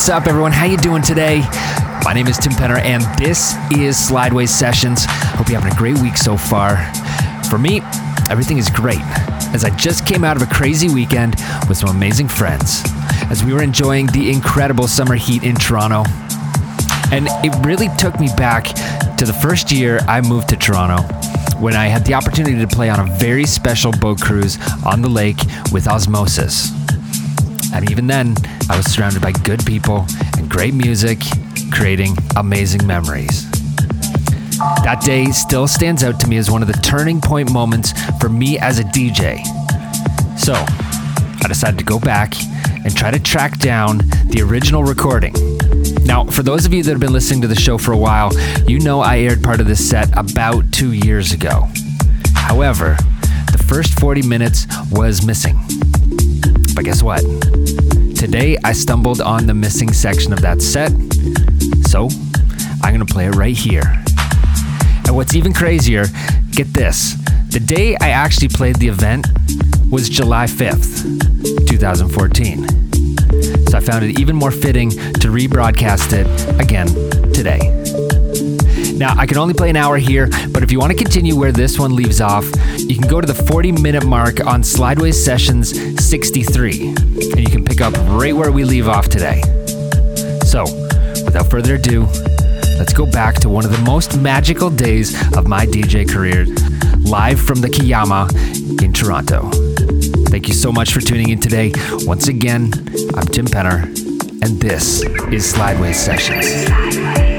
What's up, everyone? How you doing today? My name is Tim Penner, and this is Slideways Sessions. Hope you're having a great week so far. For me, everything is great, as I just came out of a crazy weekend with some amazing friends, as we were enjoying the incredible summer heat in Toronto. And it really took me back to the first year I moved to Toronto when I had the opportunity to play on a very special boat cruise on the lake with Osmosis. And even then, I was surrounded by good people and great music, creating amazing memories. That day still stands out to me as one of the turning point moments for me as a DJ. So, I decided to go back and try to track down the original recording. Now, for those of you that have been listening to the show for a while, you know I aired part of this set about two years ago. However, the first 40 minutes was missing. But guess what? Today I stumbled on the missing section of that set, so I'm gonna play it right here. And what's even crazier, get this the day I actually played the event was July 5th, 2014. So I found it even more fitting to rebroadcast it again today. Now, I can only play an hour here, but if you want to continue where this one leaves off, you can go to the 40 minute mark on Slideways Sessions 63, and you can pick up right where we leave off today. So, without further ado, let's go back to one of the most magical days of my DJ career, live from the Kajama in Toronto. Thank you so much for tuning in today. Once again, I'm Tim Penner, and this is Slideways Sessions.